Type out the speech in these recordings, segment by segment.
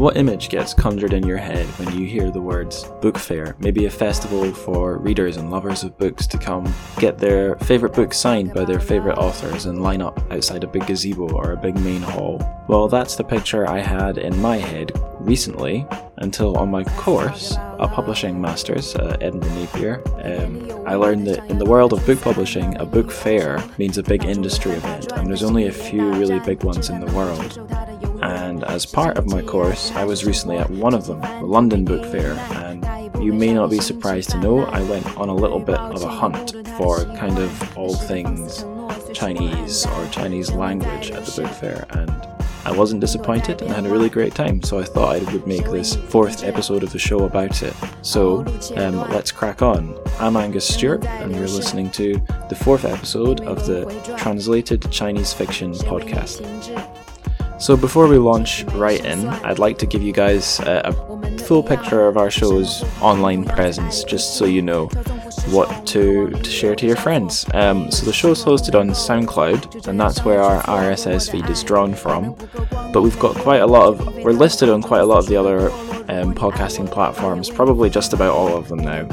What image gets conjured in your head when you hear the words book fair? Maybe a festival for readers and lovers of books to come get their favourite books signed by their favourite authors and line up outside a big gazebo or a big main hall. Well, that's the picture I had in my head recently until on my course, a publishing master's at Edinburgh Napier, um, I learned that in the world of book publishing, a book fair means a big industry event, and there's only a few really big ones in the world and as part of my course, I was recently at one of them, the London Book Fair, and you may not be surprised to know I went on a little bit of a hunt for kind of all things Chinese or Chinese language at the book fair, and I wasn't disappointed and I had a really great time, so I thought I would make this fourth episode of the show about it. So, um, let's crack on. I'm Angus Stewart, and you're listening to the fourth episode of the Translated Chinese Fiction podcast. So before we launch right in, I'd like to give you guys a, a, full picture of our show's online presence, just so you know what to, to share to your friends. Um, so the show's hosted on SoundCloud, and that's where our RSS feed is drawn from. But we've got quite a lot of, we're listed on quite a lot of the other um, podcasting platforms, probably just about all of them now.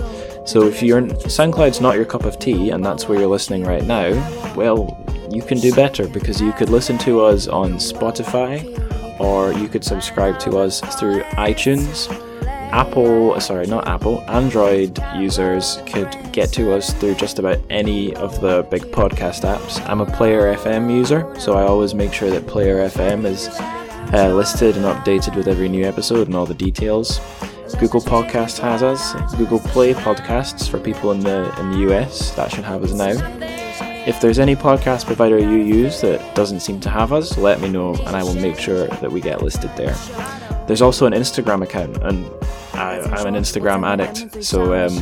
So if you're SoundCloud's not your cup of tea, and that's where you're listening right now, well, you can do better because you could listen to us on Spotify or you could subscribe to us through iTunes. Apple, sorry, not Apple, Android users could get to us through just about any of the big podcast apps. I'm a Player FM user, so I always make sure that Player FM is uh, listed and updated with every new episode and all the details. Google Podcast has us. Google Play Podcasts for people in the in the US that should have us now. If there's any podcast provider you use that doesn't seem to have us, let me know and I will make sure that we get listed there. There's also an Instagram account, and I, am an Instagram addict. So um,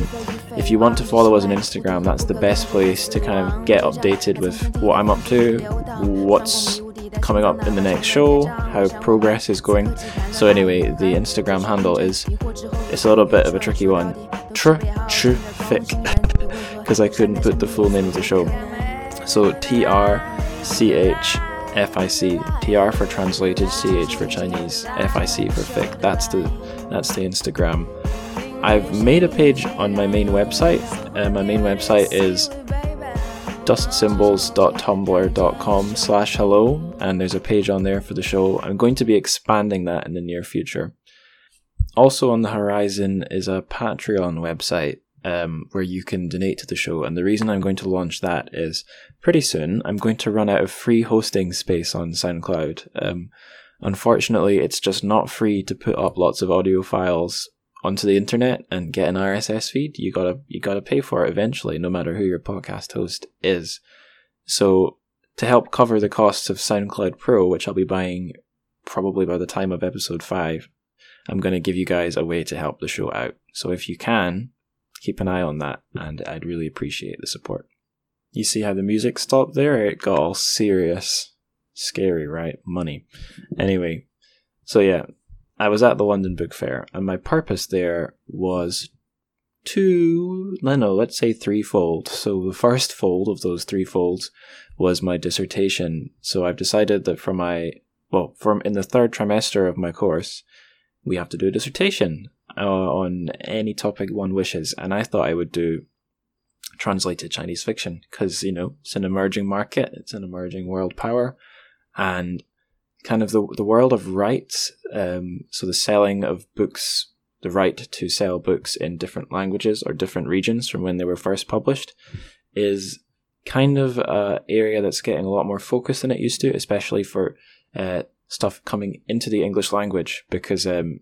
if you want to follow us on Instagram, that's the best place to kind of get updated with what I'm up to, what's coming up in the next show, how progress is going. So anyway, the Instagram handle is it's a little bit of a tricky one. Tr fic because I couldn't put the full name of the show. So T R C H F I C. T R for translated, C H for Chinese, F I C for fic. That's the that's the Instagram. I've made a page on my main website. Uh, my main website is dustsymbols.tumblr.com slash hello and there's a page on there for the show. I'm going to be expanding that in the near future. Also on the horizon is a Patreon website um, where you can donate to the show. And the reason I'm going to launch that is pretty soon I'm going to run out of free hosting space on SoundCloud. Um, unfortunately, it's just not free to put up lots of audio files onto the internet and get an RSS feed. You gotta you gotta pay for it eventually, no matter who your podcast host is. So to help cover the costs of SoundCloud Pro, which I'll be buying probably by the time of episode five, I'm going to give you guys a way to help the show out. So if you can, keep an eye on that, and I'd really appreciate the support. You see how the music stopped there? It got all serious. Scary, right? Money. Anyway, so yeah, I was at the London Book Fair, and my purpose there was two, no, no, let's say threefold. So the first fold of those three folds was my dissertation. So I've decided that for my, well, from in the third trimester of my course, we have to do a dissertation on any topic one wishes, and I thought I would do translated Chinese fiction because you know it's an emerging market, it's an emerging world power, and kind of the the world of rights. Um, so the selling of books, the right to sell books in different languages or different regions from when they were first published, is kind of an area that's getting a lot more focus than it used to, especially for uh, stuff coming into the English language because um,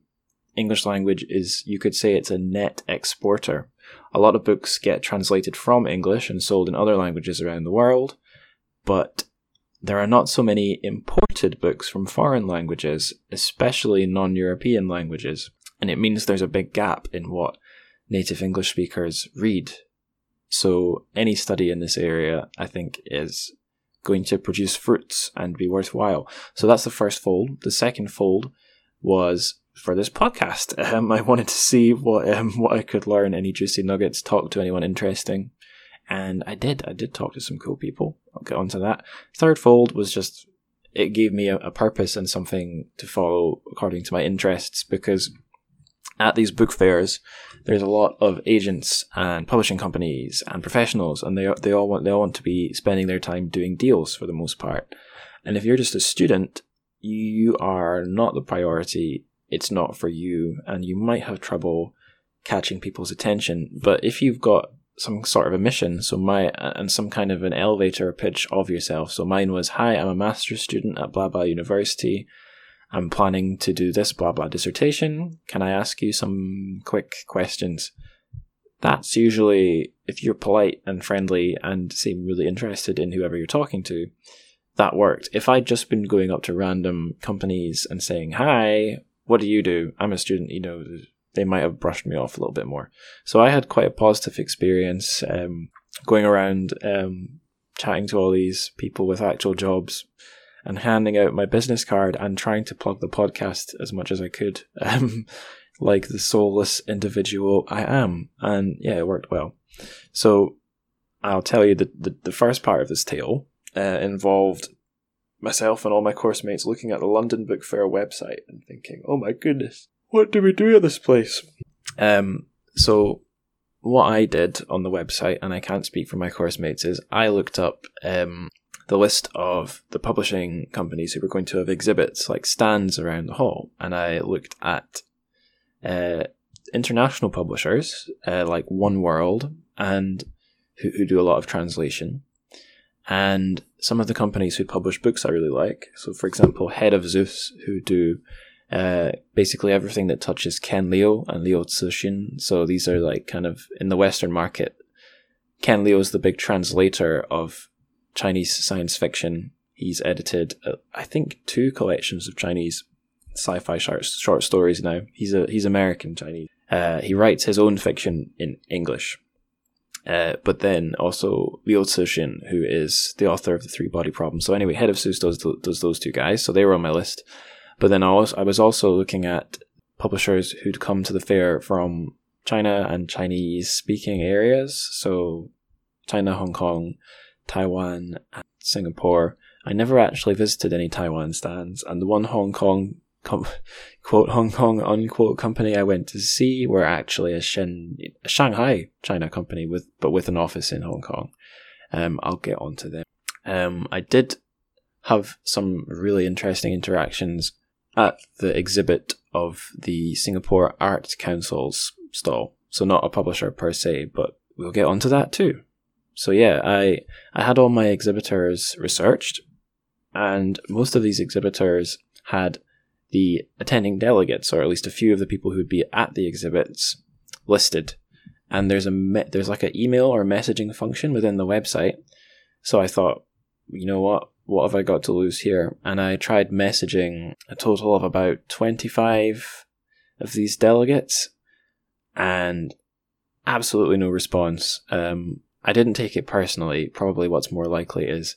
English language is, you could say it's a net exporter. A lot of books get translated from English and sold in other languages around the world, but there are not so many imported books from foreign languages, especially non European languages. And it means there's a big gap in what native English speakers read. So any study in this area, I think, is going to produce fruits and be worthwhile. So that's the first fold. The second fold was for this podcast. Um, I wanted to see what um, what I could learn, any juicy nuggets, talk to anyone interesting, and I did. I did talk to some cool people. I'll get onto that. Third fold was just it gave me a, a purpose and something to follow according to my interests because at these book fairs, there's a lot of agents and publishing companies and professionals, and they they all want they all want to be spending their time doing deals for the most part. And if you're just a student, you are not the priority. It's not for you, and you might have trouble catching people's attention. But if you've got some sort of a mission, so my and some kind of an elevator pitch of yourself. So mine was, "Hi, I'm a master's student at blah blah university. I'm planning to do this blah blah dissertation. Can I ask you some quick questions?" That's usually if you're polite and friendly and seem really interested in whoever you're talking to. That worked. If I'd just been going up to random companies and saying, "Hi, what do you do? I'm a student," you know, they might have brushed me off a little bit more. So I had quite a positive experience um, going around um, chatting to all these people with actual jobs and handing out my business card and trying to plug the podcast as much as I could, um, like the soulless individual I am. And yeah, it worked well. So I'll tell you that the, the first part of this tale uh, involved myself and all my course mates looking at the London Book Fair website and thinking, oh my goodness, what do we do at this place? Um, so what I did on the website, and I can't speak for my course mates, is I looked up um, the list of the publishing companies who were going to have exhibits, like stands around the hall, and I looked at uh, international publishers uh, like One World and who, who do a lot of translation, and some of the companies who publish books I really like. So, for example, Head of Zeus, who do uh, basically everything that touches Ken Liu and Liu Cixin. So these are like kind of in the Western market. Ken Liu is the big translator of Chinese science fiction. He's edited, uh, I think, two collections of Chinese sci-fi short, short stories now. He's a he's American Chinese. Uh, he writes his own fiction in English. Uh, but then also Liu Cixin, who is the author of the Three Body Problem. So anyway, Head of Zeus does does those two guys. So they were on my list. But then I was, I was also looking at publishers who'd come to the fair from China and Chinese speaking areas. So China, Hong Kong, Taiwan, Singapore. I never actually visited any Taiwan stands, and the one Hong Kong com- quote Hong Kong unquote company I went to see were actually a, Shen- a Shanghai China company with but with an office in Hong Kong. Um, I'll get onto them. Um, I did have some really interesting interactions at the exhibit of the Singapore Art Council's stall. So not a publisher per se, but we'll get onto that too. So yeah, I I had all my exhibitors researched, and most of these exhibitors had the attending delegates, or at least a few of the people who would be at the exhibits, listed. And there's a me- there's like an email or messaging function within the website. So I thought, you know what, what have I got to lose here? And I tried messaging a total of about 25 of these delegates and absolutely no response. Um, I didn't take it personally. Probably what's more likely is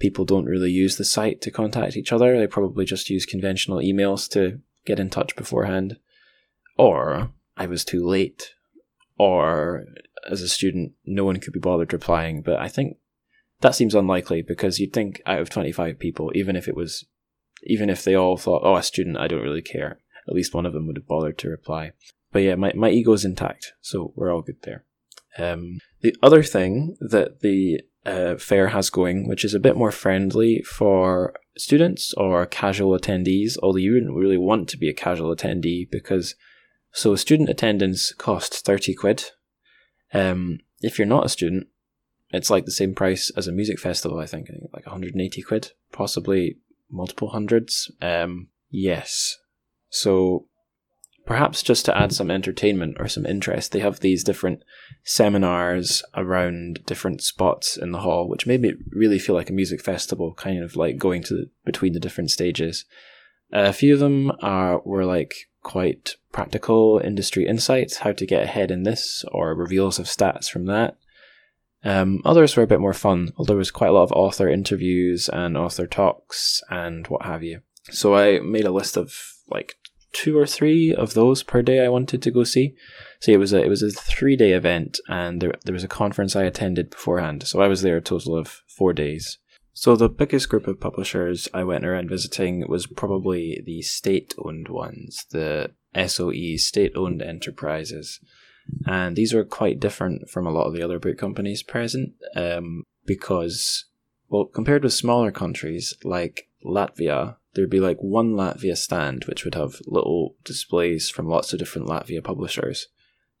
people don't really use the site to contact each other. They probably just use conventional emails to get in touch beforehand. Or I was too late. Or as a student, no one could be bothered replying. But I think that seems unlikely because you'd think out of 25 people, even if it was, even if they all thought, oh, a student, I don't really care, at least one of them would have bothered to reply. But yeah, my, my ego's intact, so we're all good there. Um, the other thing that the uh, fair has going, which is a bit more friendly for students or casual attendees, although you wouldn't really want to be a casual attendee because so student attendance costs 30 quid. Um, if you're not a student, it's like the same price as a music festival, I think, like 180 quid, possibly multiple hundreds. Um, yes. So perhaps just to add some entertainment or some interest, they have these different seminars around different spots in the hall, which made me really feel like a music festival, kind of like going to the, between the different stages. a few of them are were like quite practical industry insights, how to get ahead in this, or reveals of stats from that. Um, others were a bit more fun, although there was quite a lot of author interviews and author talks and what have you. So I made a list of like two or three of those per day I wanted to go see. See, it was a it was a three day event, and there there was a conference I attended beforehand, so I was there a total of four days. So the biggest group of publishers I went around visiting was probably the state-owned ones, the SOE, state-owned enterprises, and these were quite different from a lot of the other book companies present, um, because, well, compared with smaller countries like Latvia, there'd be like one Latvia stand which would have little displays from lots of different Latvia publishers.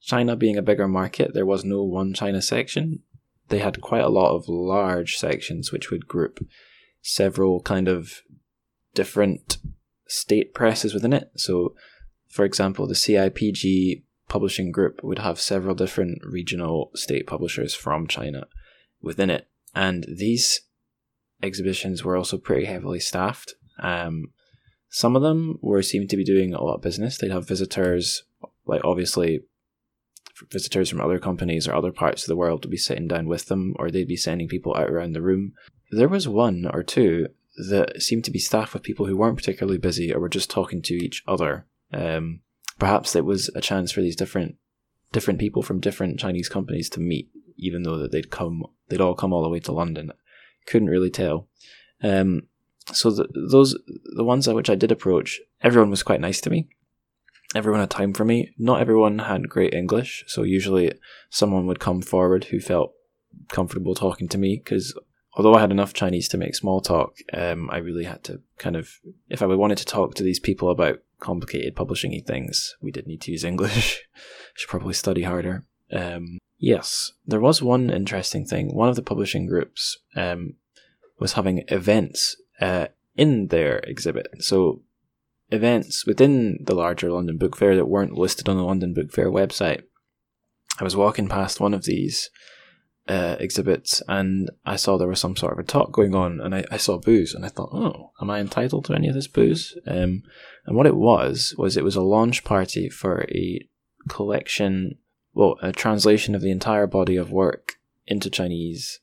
China being a bigger market, there was no one China section. They had quite a lot of large sections which would group several kind of different state presses within it. So, for example, the CIPG publishing group would have several different regional state publishers from China within it. And these exhibitions were also pretty heavily staffed. Um, some of them were seemed to be doing a lot of business. They'd have visitors, like obviously visitors from other companies or other parts of the world would be sitting down with them, or they'd be sending people out around the room. There was one or two that seemed to be staffed with people who weren't particularly busy or were just talking to each other. Um, perhaps it was a chance for these different different people from different Chinese companies to meet, even though that they'd come, they'd all come all the way to London. Couldn't really tell. Um, so the, those the ones at which I did approach, everyone was quite nice to me everyone had time for me. Not everyone had great English, so usually someone would come forward who felt comfortable talking to me because although I had enough Chinese to make small talk, um, I really had to kind of, if I wanted to talk to these people about complicated publishing things, we did need to use English. Should probably study harder. Um, yes, there was one interesting thing. One of the publishing groups um, was having events uh, in their exhibit. So events within the larger London Book Fair that weren't listed on the London Book Fair website. I was walking past one of these uh, exhibits and I saw there was some sort of a talk going on and I, I, saw booze and I thought, oh, am I entitled to any of this booze? Um, and what it was, was it was a launch party for a collection, well, a translation of the entire body of work into Chinese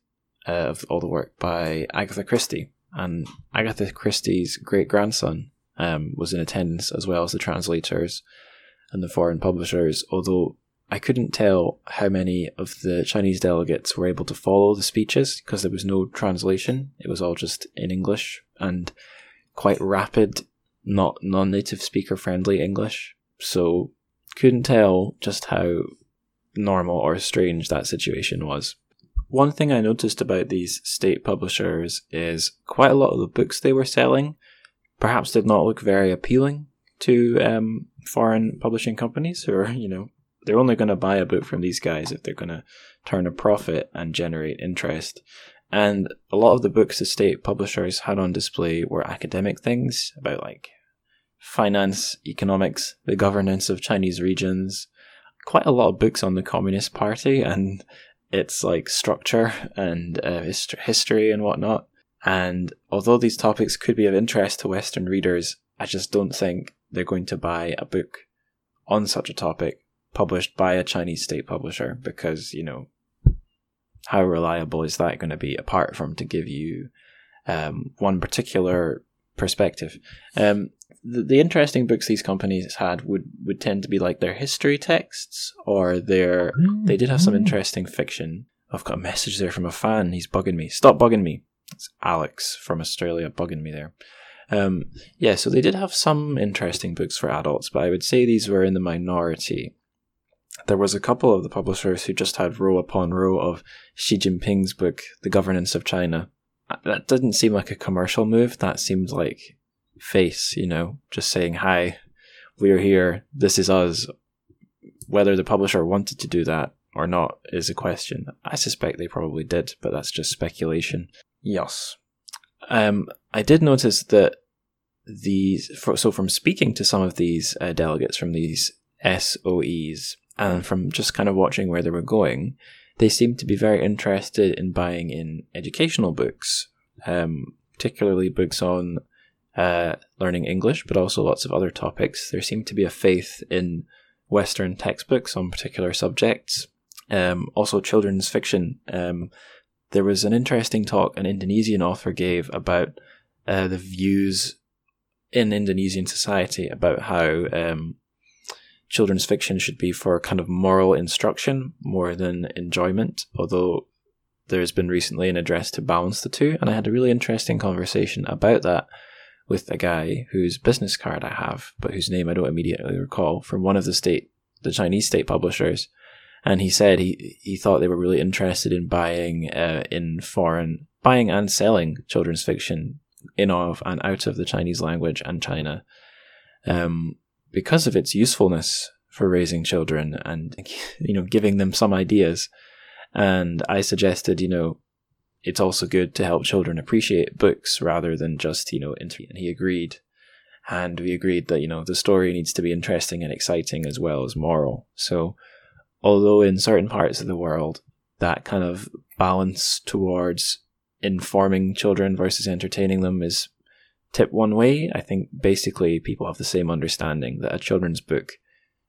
uh, of all the work by Agatha Christie. And Agatha Christie's great grandson um, was in attendance, as well as the translators and the foreign publishers, although I couldn't tell how many of the Chinese delegates were able to follow the speeches because there was no translation. It was all just in English and quite rapid, not non native speaker friendly English. So couldn't tell just how normal or strange that situation was. One thing I noticed about these state publishers is quite a lot of the books they were selling perhaps did not look very appealing to um, foreign publishing companies who are, you know, they're only going to buy a book from these guys if they're going to turn a profit and generate interest. And a lot of the books the state publishers had on display were academic things about like finance, economics, the governance of Chinese regions, quite a lot of books on the Communist Party and its like structure and uh, hist- history and whatnot. And although these topics could be of interest to Western readers, I just don't think they're going to buy a book on such a topic published by a Chinese state publisher because, you know, how reliable is that going to be apart from to give you um, one particular perspective? Um, the, the interesting books these companies had would, would tend to be like their history texts or their. They did have some mm-hmm. interesting fiction. I've got a message there from a fan. He's bugging me. Stop bugging me. It's Alex from Australia bugging me there. Um, yeah, so they did have some interesting books for adults, but I would say these were in the minority. There was a couple of the publishers who just had row upon row of Xi Jinping's book, The Governance of China. Uh, that didn't seem like a commercial move. That seemed like face, you know, just saying, hi, we're here, this is us. Whether the publisher wanted to do that or not is a question. I suspect they probably did, but that's just speculation. Yes. Um, I did notice that these, so from speaking to some of these uh, delegates from these SOEs and from just kind of watching where they were going, they seemed to be very interested in buying in educational books, um, particularly books on uh, learning English, but also lots of other topics. There seemed to be a faith in Western textbooks on particular subjects, um, also children's fiction. Um, there was an interesting talk an Indonesian author gave about uh, the views in Indonesian society about how um, children's fiction should be for kind of moral instruction more than enjoyment. Although there's been recently an address to balance the two, and I had a really interesting conversation about that with a guy whose business card I have, but whose name I don't immediately recall, from one of the state, the Chinese state publishers, and he said he he thought they were really interested in buying uh, in foreign buying and selling children's fiction in of and out of the Chinese language and China, um, because of its usefulness for raising children and you know giving them some ideas. And I suggested, you know, it's also good to help children appreciate books rather than just you know. Inter- and he agreed, and we agreed that you know the story needs to be interesting and exciting as well as moral. So, although in certain parts of the world that kind of balance towards informing children versus entertaining them is tip one way. I think basically people have the same understanding that a children's book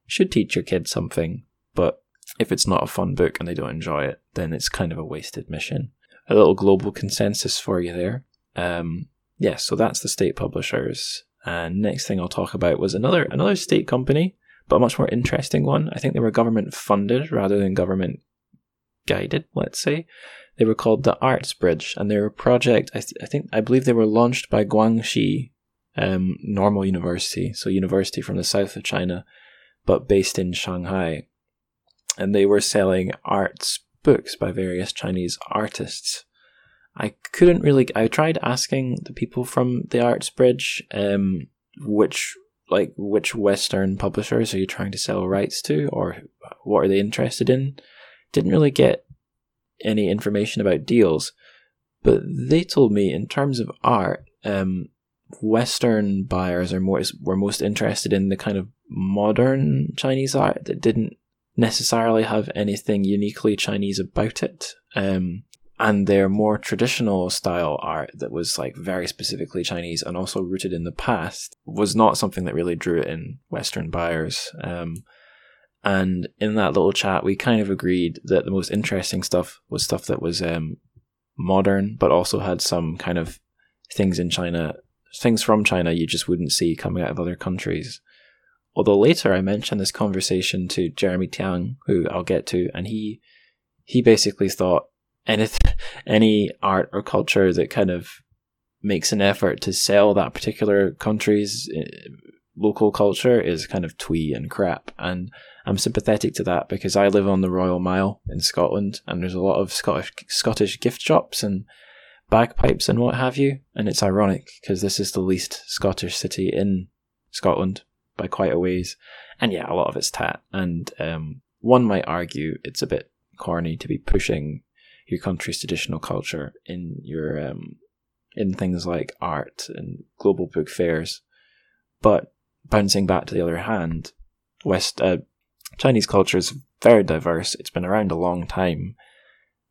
should teach your kids something, but if it's not a fun book and they don't enjoy it, then it's kind of a wasted mission. A little global consensus for you there. Um, yeah, so that's the state publishers. And next thing I'll talk about was another another state company, but a much more interesting one. I think they were government funded rather than government guided, let's say. They were called the Arts Bridge, and a project. I, th- I think I believe they were launched by Guangxi um, Normal University, so university from the south of China, but based in Shanghai. And they were selling arts books by various Chinese artists. I couldn't really. I tried asking the people from the Arts Bridge, um, which like which Western publishers are you trying to sell rights to, or what are they interested in? Didn't really get any information about deals, but they told me in terms of art, um, Western buyers are more were most interested in the kind of modern Chinese art that didn't necessarily have anything uniquely Chinese about it. Um, and their more traditional style art that was like very specifically Chinese and also rooted in the past was not something that really drew in Western buyers. Um, and in that little chat, we kind of agreed that the most interesting stuff was stuff that was um, modern, but also had some kind of things in China, things from China you just wouldn't see coming out of other countries. Although later I mentioned this conversation to Jeremy Tiang, who I'll get to, and he he basically thought any any art or culture that kind of makes an effort to sell that particular country's uh, local culture is kind of twee and crap. And I'm sympathetic to that because I live on the Royal Mile in Scotland, and there's a lot of Scottish Scottish gift shops and bagpipes and what have you. And it's ironic because this is the least Scottish city in Scotland by quite a ways, and yeah, a lot of it's tat. And um, one might argue it's a bit corny to be pushing your country's traditional culture in your um, in things like art and global book fairs. But bouncing back to the other hand, West uh, Chinese culture is very diverse. It's been around a long time.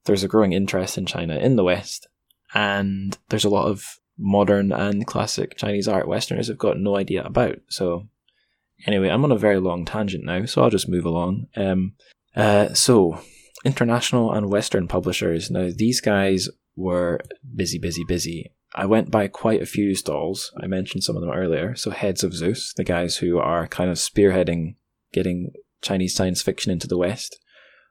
There's a growing interest in China in the West, and there's a lot of modern and classic Chinese art Westerners have got no idea about. So, anyway, I'm on a very long tangent now, so I'll just move along. Um, uh, so, international and Western publishers. Now, these guys were busy, busy, busy. I went by quite a few stalls. I mentioned some of them earlier. So, Heads of Zeus, the guys who are kind of spearheading getting Chinese science fiction into the West.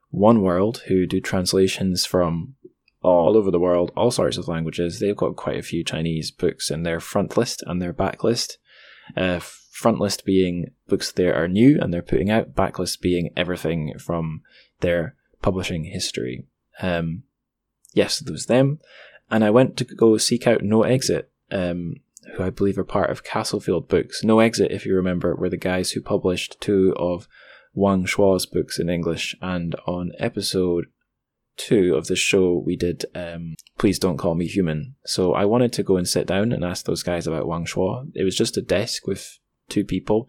One World, who do translations from all over the world, all sorts of languages. They've got quite a few Chinese books in their front list and their back list. Uh, front list being books that are new and they're putting out, backlist being everything from their publishing history. Um, yes, there was them. And I went to go seek out No Exit, um, who I believe are part of Castlefield Books. No Exit, if you remember, were the guys who published two of Wang Shuo's books in English, and on episode two of the show, we did um, Please Don't Call Me Human. So I wanted to go and sit down and ask those guys about Wang Shuo. It was just a desk with two people,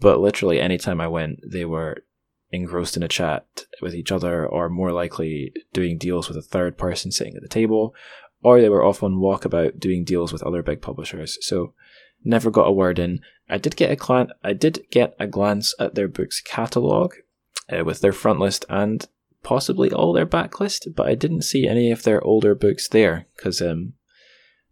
but literally anytime I went, they were engrossed in a chat with each other, or more likely doing deals with a third person sitting at the table, or they were off on walkabout doing deals with other big publishers. So never got a word in. I did get a clan- I did get a glance at their books catalog uh, with their front list and possibly all their backlist, but I didn't see any of their older books there because um,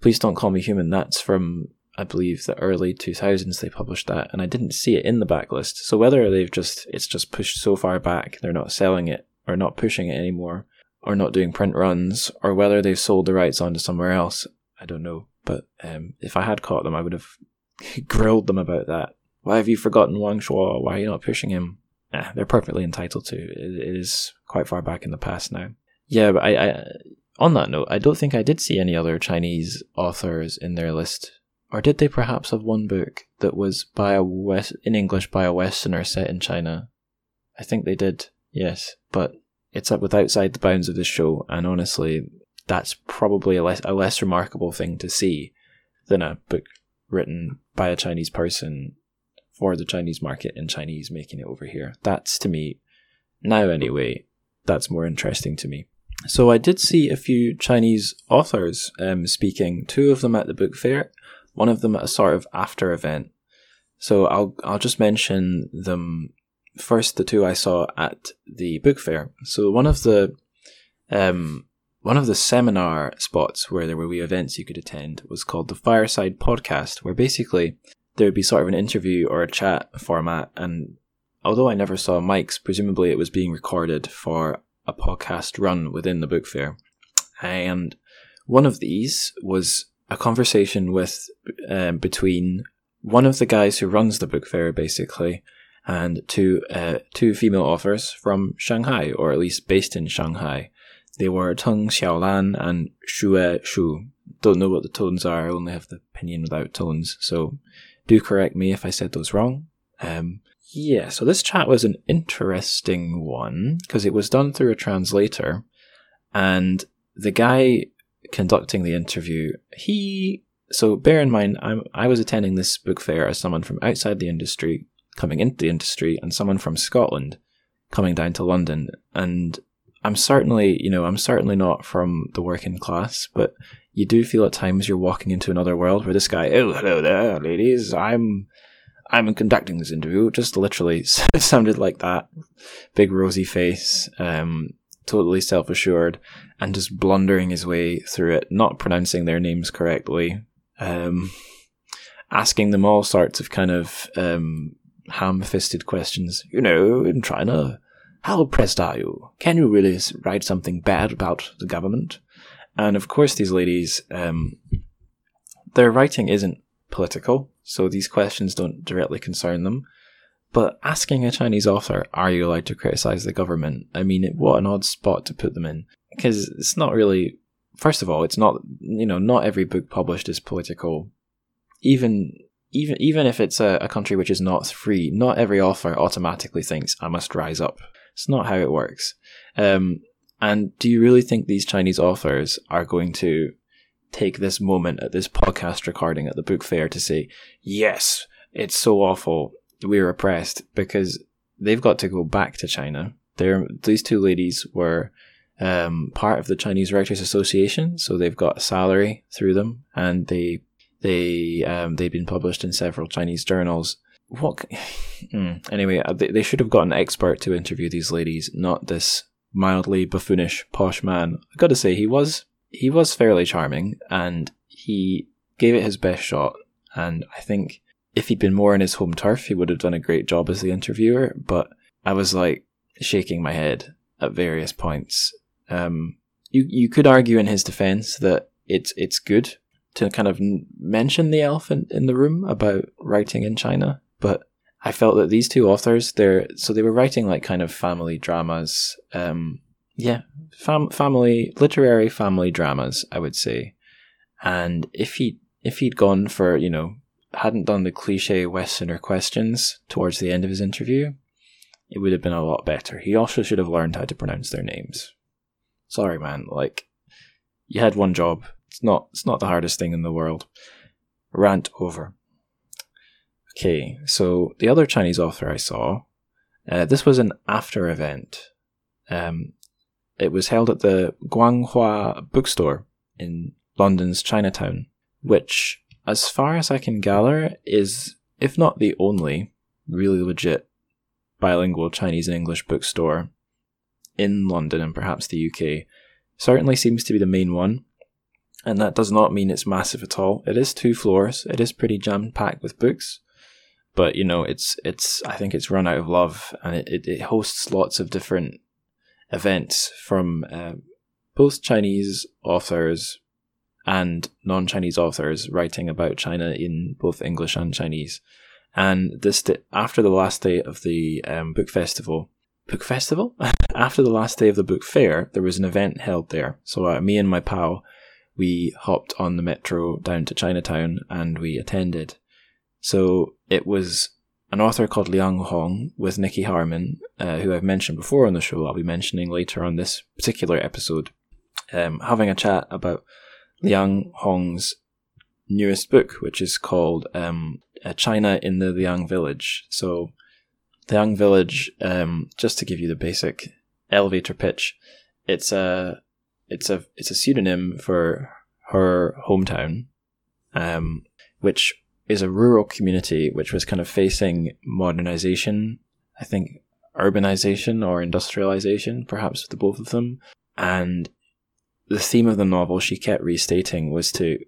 please don't call me human. That's from I believe the early 2000s they published that, and I didn't see it in the backlist. So whether they've just it's just pushed so far back they're not selling it or not pushing it anymore, or not doing print runs, or whether they've sold the rights on to somewhere else. I don't know. But um, if I had caught them, I would have grilled them about that. Why have you forgotten Wang Shuo? Why are you not pushing him? They're perfectly entitled to. It, it is quite far back in the past now. Yeah, but I, I, on that note, I don't think I did see any other Chinese authors in their list. Or did they perhaps have one book that was by a West in English by a Westerner set in China? I think they did, yes. But it's up with outside the bounds of the show, and honestly, that's probably a less a less remarkable thing to see than a book written by a Chinese person for the Chinese market in Chinese making it over here. That's to me, now anyway, that's more interesting to me. So I did see a few Chinese authors um, speaking, two of them at the book fair, one of them at a sort of after event. So I'll I'll just mention them first. The two I saw at the book fair. So one of the um, one of the seminar spots where there were wee events you could attend was called the Fireside Podcast, where basically there would be sort of an interview or a chat format. And although I never saw mics, presumably it was being recorded for a podcast run within the book fair. And one of these was a conversation with um, between one of the guys who runs the book fair, basically, and two uh, two female authors from Shanghai, or at least based in Shanghai. They were Teng Xiaolan and Xue Shu. Don't know what the tones are. I only have the pinyin without tones, so do correct me if I said those wrong. Um, yeah, so this chat was an interesting one because it was done through a translator, and the guy conducting the interview, he. So bear in mind, I'm, I was attending this book fair as someone from outside the industry coming into the industry, and someone from Scotland coming down to London, and I'm certainly, you know, I'm certainly not from the working class, but you do feel at times you're walking into another world where this guy, oh, hello there, ladies, I'm, I'm conducting this interview, just literally sounded like that. Big rosy face, um, totally self assured, and just blundering his way through it, not pronouncing their names correctly, um, asking them all sorts of kind of, um, ham fisted questions. You know, in China, how pressed are you? Can you really write something bad about the government? And of course, these ladies, um, their writing isn't political, so these questions don't directly concern them. But asking a Chinese author, are you allowed to criticize the government? I mean, what an odd spot to put them in. Because it's not really, first of all, it's not, you know, not every book published is political. Even even even if it's a, a country which is not free, not every author automatically thinks I must rise up. It's not how it works. Um, and do you really think these Chinese authors are going to take this moment at this podcast recording at the book fair to say, yes, it's so awful, we're oppressed, because they've got to go back to China. They're, these two ladies were um, part of the Chinese Writers Association, so they've got a salary through them, and they they um, they've been published in several Chinese journals what? Mm. Anyway, uh, they, they should have got an expert to interview these ladies, not this mildly buffoonish posh man. I got to say, he was he was fairly charming, and he gave it his best shot. And I think if he'd been more in his home turf, he would have done a great job as the interviewer. But I was like shaking my head at various points. Um, you you could argue in his defense that it's it's good to kind of mention the elephant in the room about writing in China but I felt that these two authors, they're so they were writing like kind of family dramas. Um, yeah, fam- family literary family dramas, I would say. And if he if he'd gone for you know hadn't done the cliche Westerner questions towards the end of his interview, it would have been a lot better. He also should have learned how to pronounce their names. Sorry, man. Like you had one job. It's not. It's not the hardest thing in the world. Rant over. Okay, so the other Chinese author I saw, uh, this was an after event. Um, it was held at the Guanghua bookstore in London's Chinatown, which, as far as I can gather, is, if not the only, really legit bilingual Chinese English bookstore in London and perhaps the UK. Certainly seems to be the main one, and that does not mean it's massive at all. It is two floors, it is pretty jam packed with books but you know it's it's i think it's run out of love and it, it, it hosts lots of different events from uh, both Chinese authors and non-Chinese authors writing about China in both English and Chinese. And this day, after the last day of the um, book festival, book festival after the last day of the book fair, there was an event held there. So uh, me and my pal, we hopped on the metro down to Chinatown and we attended. So it was an author called Liang Hong with Nicky Harman, uh, who I've mentioned before on the show. I'll be mentioning later on this particular episode, um, having a chat about Liang Hong's newest book, which is called um, China in the Liang Village. So, Liang Village, um, just to give you the basic elevator pitch, it's a it's a it's a pseudonym for her hometown, um, which is a rural community which was kind of facing modernization. I think urbanization or industrialization, perhaps the both of them, and the theme of the novel she kept restating was to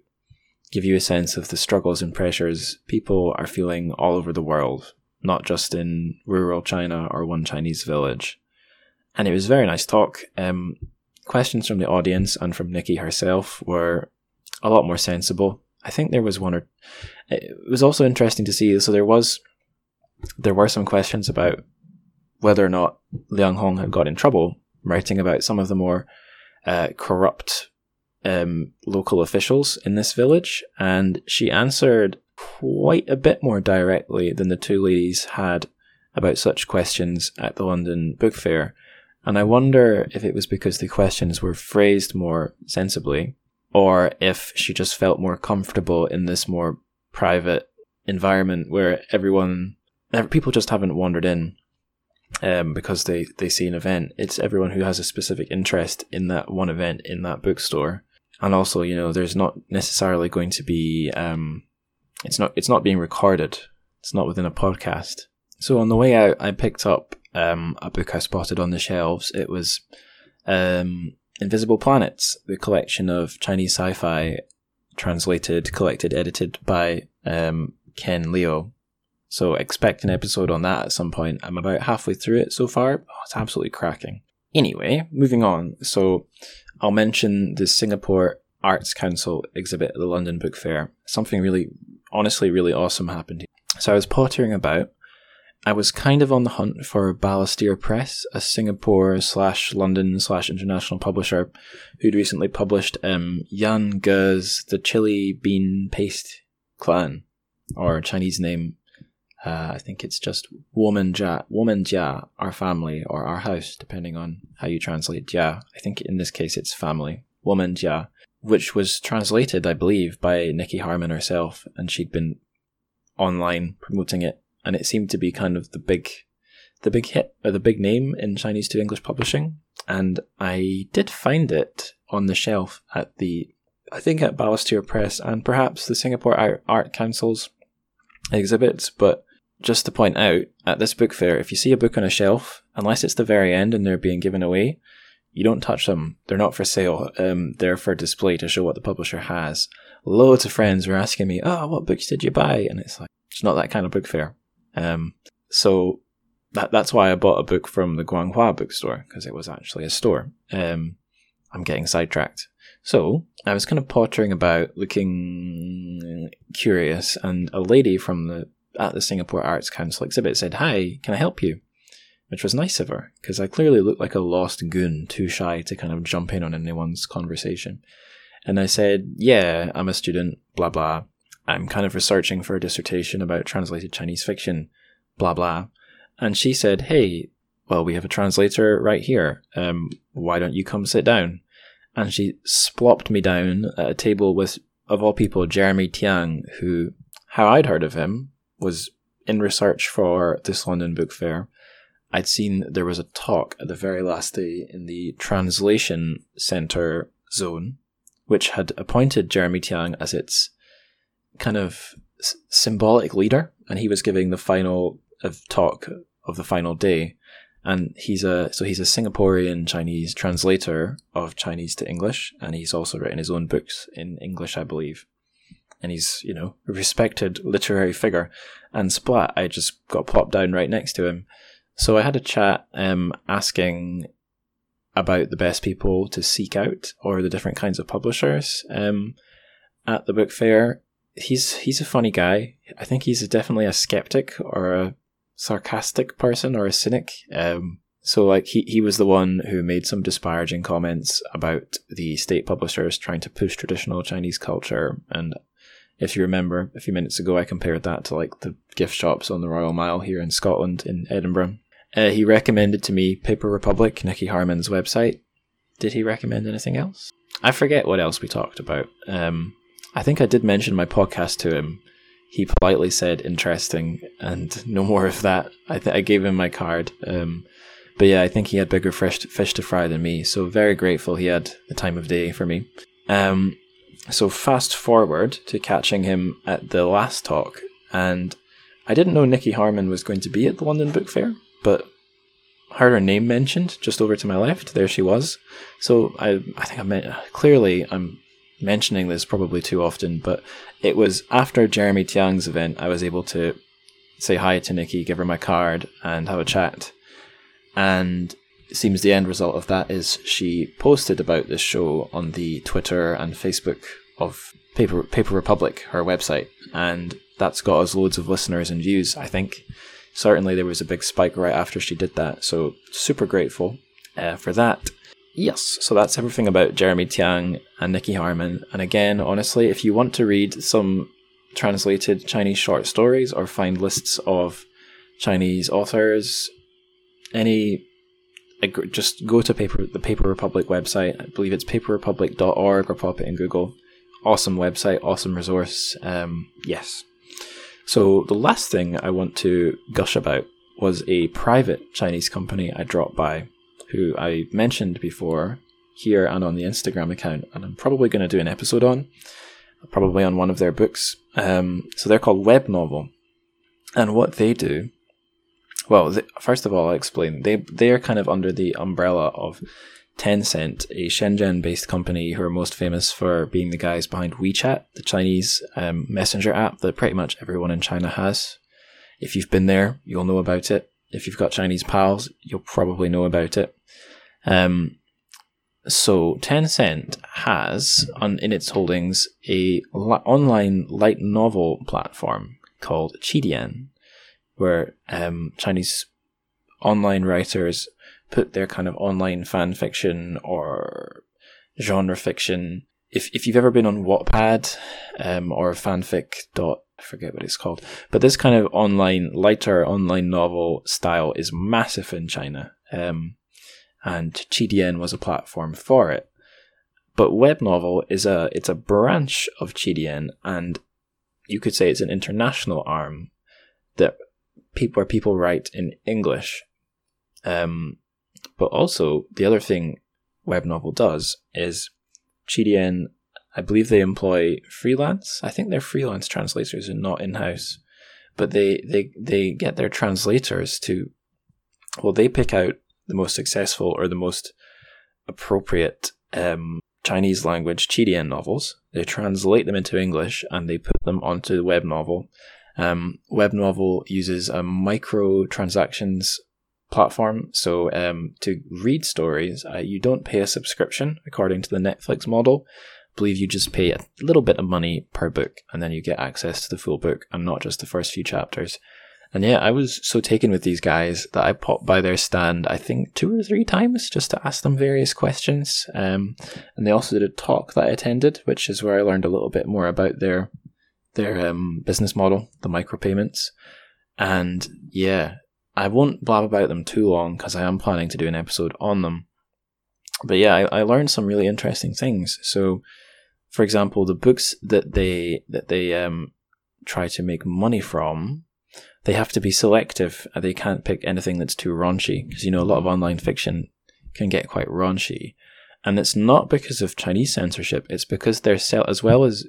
give you a sense of the struggles and pressures people are feeling all over the world, not just in rural China or one Chinese village. And it was a very nice talk. Um, questions from the audience and from Nicky herself were a lot more sensible. I think there was one or it was also interesting to see. So there was there were some questions about whether or not Liang Hong had got in trouble writing about some of the more uh, corrupt um, local officials in this village, and she answered quite a bit more directly than the two ladies had about such questions at the London Book Fair. And I wonder if it was because the questions were phrased more sensibly, or if she just felt more comfortable in this more private environment where everyone, people just haven't wandered in um, because they, they see an event. It's everyone who has a specific interest in that one event in that bookstore. And also, you know, there's not necessarily going to be, um, it's not, it's not being recorded. It's not within a podcast. So on the way out, I picked up, um, a book I spotted on the shelves. It was, um, Invisible Planets, the collection of Chinese sci-fi translated, collected, edited by, um, Ken Liu. So expect an episode on that at some point. I'm about halfway through it so far. Oh, it's absolutely cracking. Anyway, moving on. So I'll mention the Singapore Arts Council exhibit at the London Book Fair. Something really, honestly, really awesome happened. Here. So I was pottering about. I was kind of on the hunt for Balestier Press, a Singapore slash London slash international publisher who'd recently published um, Yan Ge's The Chili Bean Paste Clan, or Chinese name uh, I think it's just women jia, women jia, our family or our house, depending on how you translate jia. I think in this case it's family, women jia, which was translated, I believe, by Nicky Harman herself, and she'd been online promoting it, and it seemed to be kind of the big, the big hit or the big name in Chinese to English publishing. And I did find it on the shelf at the, I think at Balestier Press and perhaps the Singapore Art Council's exhibits, but just to point out, at this book fair, if you see a book on a shelf, unless it's the very end and they're being given away, you don't touch them. They're not for sale. Um, they're for display to show what the publisher has. Loads of friends were asking me, "Oh, what books did you buy?" And it's like it's not that kind of book fair. Um, so that that's why I bought a book from the Guanghua bookstore because it was actually a store. Um, I'm getting sidetracked. So I was kind of pottering about, looking curious, and a lady from the at the Singapore Arts Council exhibit said, Hi, can I help you? Which was nice of her, because I clearly looked like a lost goon, too shy to kind of jump in on anyone's conversation. And I said, Yeah, I'm a student, blah blah. I'm kind of researching for a dissertation about translated Chinese fiction, blah blah. And she said, Hey, well, we have a translator right here. Um, why don't you come sit down? And she splopped me down at a table with, of all people, Jeremy Tiang, who, how I'd heard of him was in research for this London Book Fair, I'd seen there was a talk at the very last day in the Translation Centre zone, which had appointed Jeremy Tiang as its kind of s- symbolic leader, and he was giving the final of talk of the final day. And he's a so he's a Singaporean Chinese translator of Chinese to English, and he's also written his own books in English, I believe and he's you know a respected literary figure. And Splat, I just got plopped down right next to him, so I had a chat, um, asking about the best people to seek out or the different kinds of publishers um, at the book fair. He's he's a funny guy. I think he's definitely a skeptic or a sarcastic person or a cynic. Um, so like he, he was the one who made some disparaging comments about the state publishers trying to push traditional Chinese culture. And if you remember a few minutes ago, I compared that to like the gift shops on the Royal Mile here in Scotland in Edinburgh. Uh, he recommended to me Paper Republic, Nicky Harman's website. Did he recommend anything else? I forget what else we talked about. Um, I think I did mention my podcast to him. He politely said interesting, and no more of that. I, th- I gave him my card. Um, but yeah, I think he had bigger fish to, fish to fry than me. So very grateful he had the time of day for me. Um, so fast forward to catching him at the last talk, and I didn't know Nicky Harman was going to be at the London Book Fair but heard her name mentioned just over to my left. There she was. So I, I think I meant uh, clearly I'm mentioning this probably too often, but it was after Jeremy Tiang's event. I was able to say hi to Nicky, give her my card, and have a chat. And it seems the end result of that is she posted about this show on the Twitter and Facebook of Paper Paper Republic, her website, and that's got us loads of listeners and views. I think certainly there was a big spike right after she did that. So super grateful uh, for that. Yes, so that's everything about Jeremy Tiang and Nicky Harman. And again, honestly, if you want to read some translated Chinese short stories or find lists of Chinese authors, any just go to paper the Paper Republic website. I believe it's paperrepublic.org or pop it in Google. Awesome website, awesome resource. Um, yes, so the last thing I want to gush about was a private Chinese company I dropped by, who I mentioned before here and on the Instagram account, and I'm probably going to do an episode on, probably on one of their books. Um, so they're called Web Novel, and what they do, well, first of all, I'll explain. They they are kind of under the umbrella of Tencent, a Shenzhen based company who are most famous for being the guys behind WeChat, the Chinese um, messenger app that pretty much everyone in China has. If you've been there, you'll know about it. If you've got Chinese pals, you'll probably know about it. Um, so Tencent has on, in its holdings a li- online light novel platform called Qidian, where um, Chinese online writers put their kind of online fan fiction or genre fiction. If if you've ever been on Wattpad um, or fanfic dot I forget what it's called, but this kind of online lighter online novel style is massive in China, um, and Qidian was a platform for it. But web novel is a it's a branch of Qidian, and you could say it's an international arm that people where people write in English. Um, but also, the other thing Web Novel does is Qidian, I believe they employ freelance. I think they're freelance translators and not in house. But they, they, they get their translators to, well, they pick out the most successful or the most appropriate um, Chinese language Qidian novels. They translate them into English and they put them onto the web novel. Um, web novel uses a micro transactions platform. So um, to read stories, uh, you don't pay a subscription according to the Netflix model. I believe you just pay a little bit of money per book, and then you get access to the full book and not just the first few chapters. And yeah, I was so taken with these guys that I popped by their stand, I think two or three times just to ask them various questions. Um, and they also did a talk that I attended, which is where I learned a little bit more about their their um, business model, the micropayments. And yeah, I won't blab about them too long because I am planning to do an episode on them. But yeah, I, I learned some really interesting things. So, for example, the books that they that they um, try to make money from, they have to be selective. They can't pick anything that's too raunchy because you know a lot of online fiction can get quite raunchy, and it's not because of Chinese censorship. It's because they're sell as well as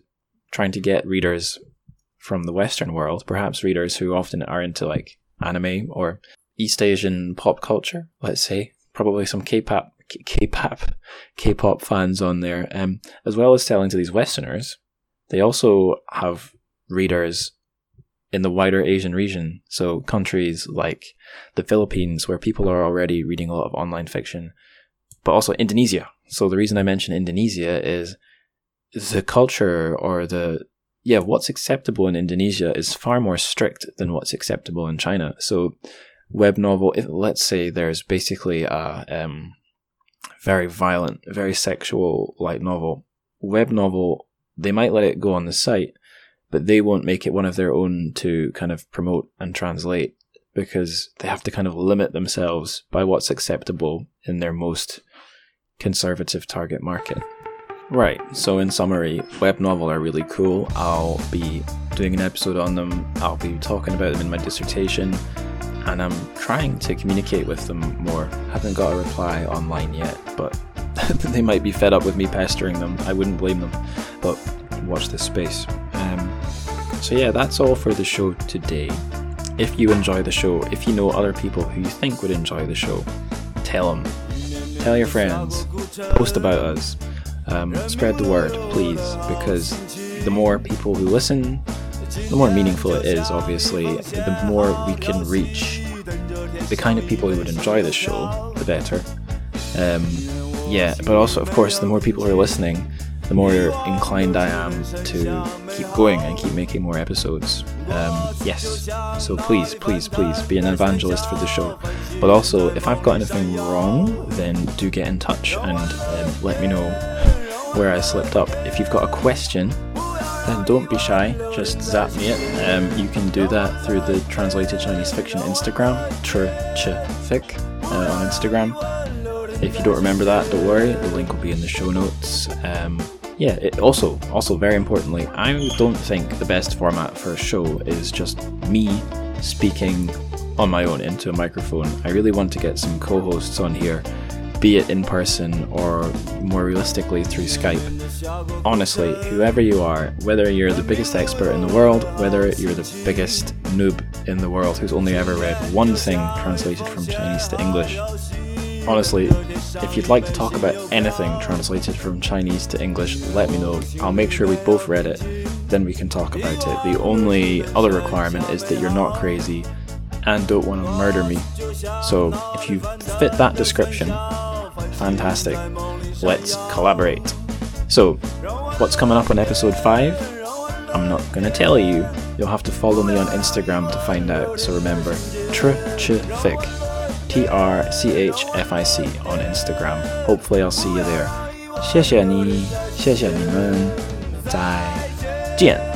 trying to get readers from the Western world, perhaps readers who often are into like anime or East Asian pop culture, let's say. Probably some K-pop, K-pop, K-pop fans on there, um, as well as selling to these Westerners. They also have readers in the wider Asian region, so countries like the Philippines, where people are already reading a lot of online fiction, but also Indonesia. So the reason I mention Indonesia is the culture or the yeah, what's acceptable in Indonesia is far more strict than what's acceptable in China. So web novel, if, let's say there's basically a um, very violent, very sexual light novel. Web novel, they might let it go on the site, but they won't make it one of their own to kind of promote and translate because they have to kind of limit themselves by what's acceptable in their most conservative target market. Right, so in summary, web novel are really cool. I'll be doing an episode on them, I'll be talking about them in my dissertation, and I'm trying to communicate with them more. Haven't got a reply online yet, but they might be fed up with me pestering them. I wouldn't blame them, but watch this space. Um, so, yeah, that's all for the show today. If you enjoy the show, if you know other people who you think would enjoy the show, tell them. Tell your friends. Post about us. Um, spread the word, please, because the more people who listen, the more meaningful it is, obviously. The more we can reach the kind of people who would enjoy this show, the better. Um, yeah, but also, of course, the more people who are listening, the more inclined I am to keep going and keep making more episodes. Um, yes, so please, please, please be an evangelist for the show. But also, if I've got anything wrong, then do get in touch and um, let me know where I slipped up. If you've got a question, then don't be shy, just zap me it. Um, you can do that through the Translated Chinese Fiction Instagram, tr ch fic uh, on Instagram. If you don't remember that, don't worry, the link will be in the show notes. Um, yeah, it also, also very importantly, I don't think the best format for a show is just me speaking on my own into a microphone. I really want to get some co-hosts on here be it in person or more realistically through Skype. Honestly, whoever you are, whether you're the biggest expert in the world, whether you're the biggest noob in the world who's only ever read one thing translated from Chinese to English, honestly, if you'd like to talk about anything translated from Chinese to English, let me know. I'll make sure we both read it, then we can talk about it. The only other requirement is that you're not crazy and don't want to murder me. So if you fit that description, fantastic. Let's collaborate. So, what's coming up on episode 5? I'm not going to tell you. You'll have to follow me on Instagram to find out. So remember, trchfic, T R C H F I C on Instagram. Hopefully, I'll see you there. 谢谢你，谢谢你们，再见。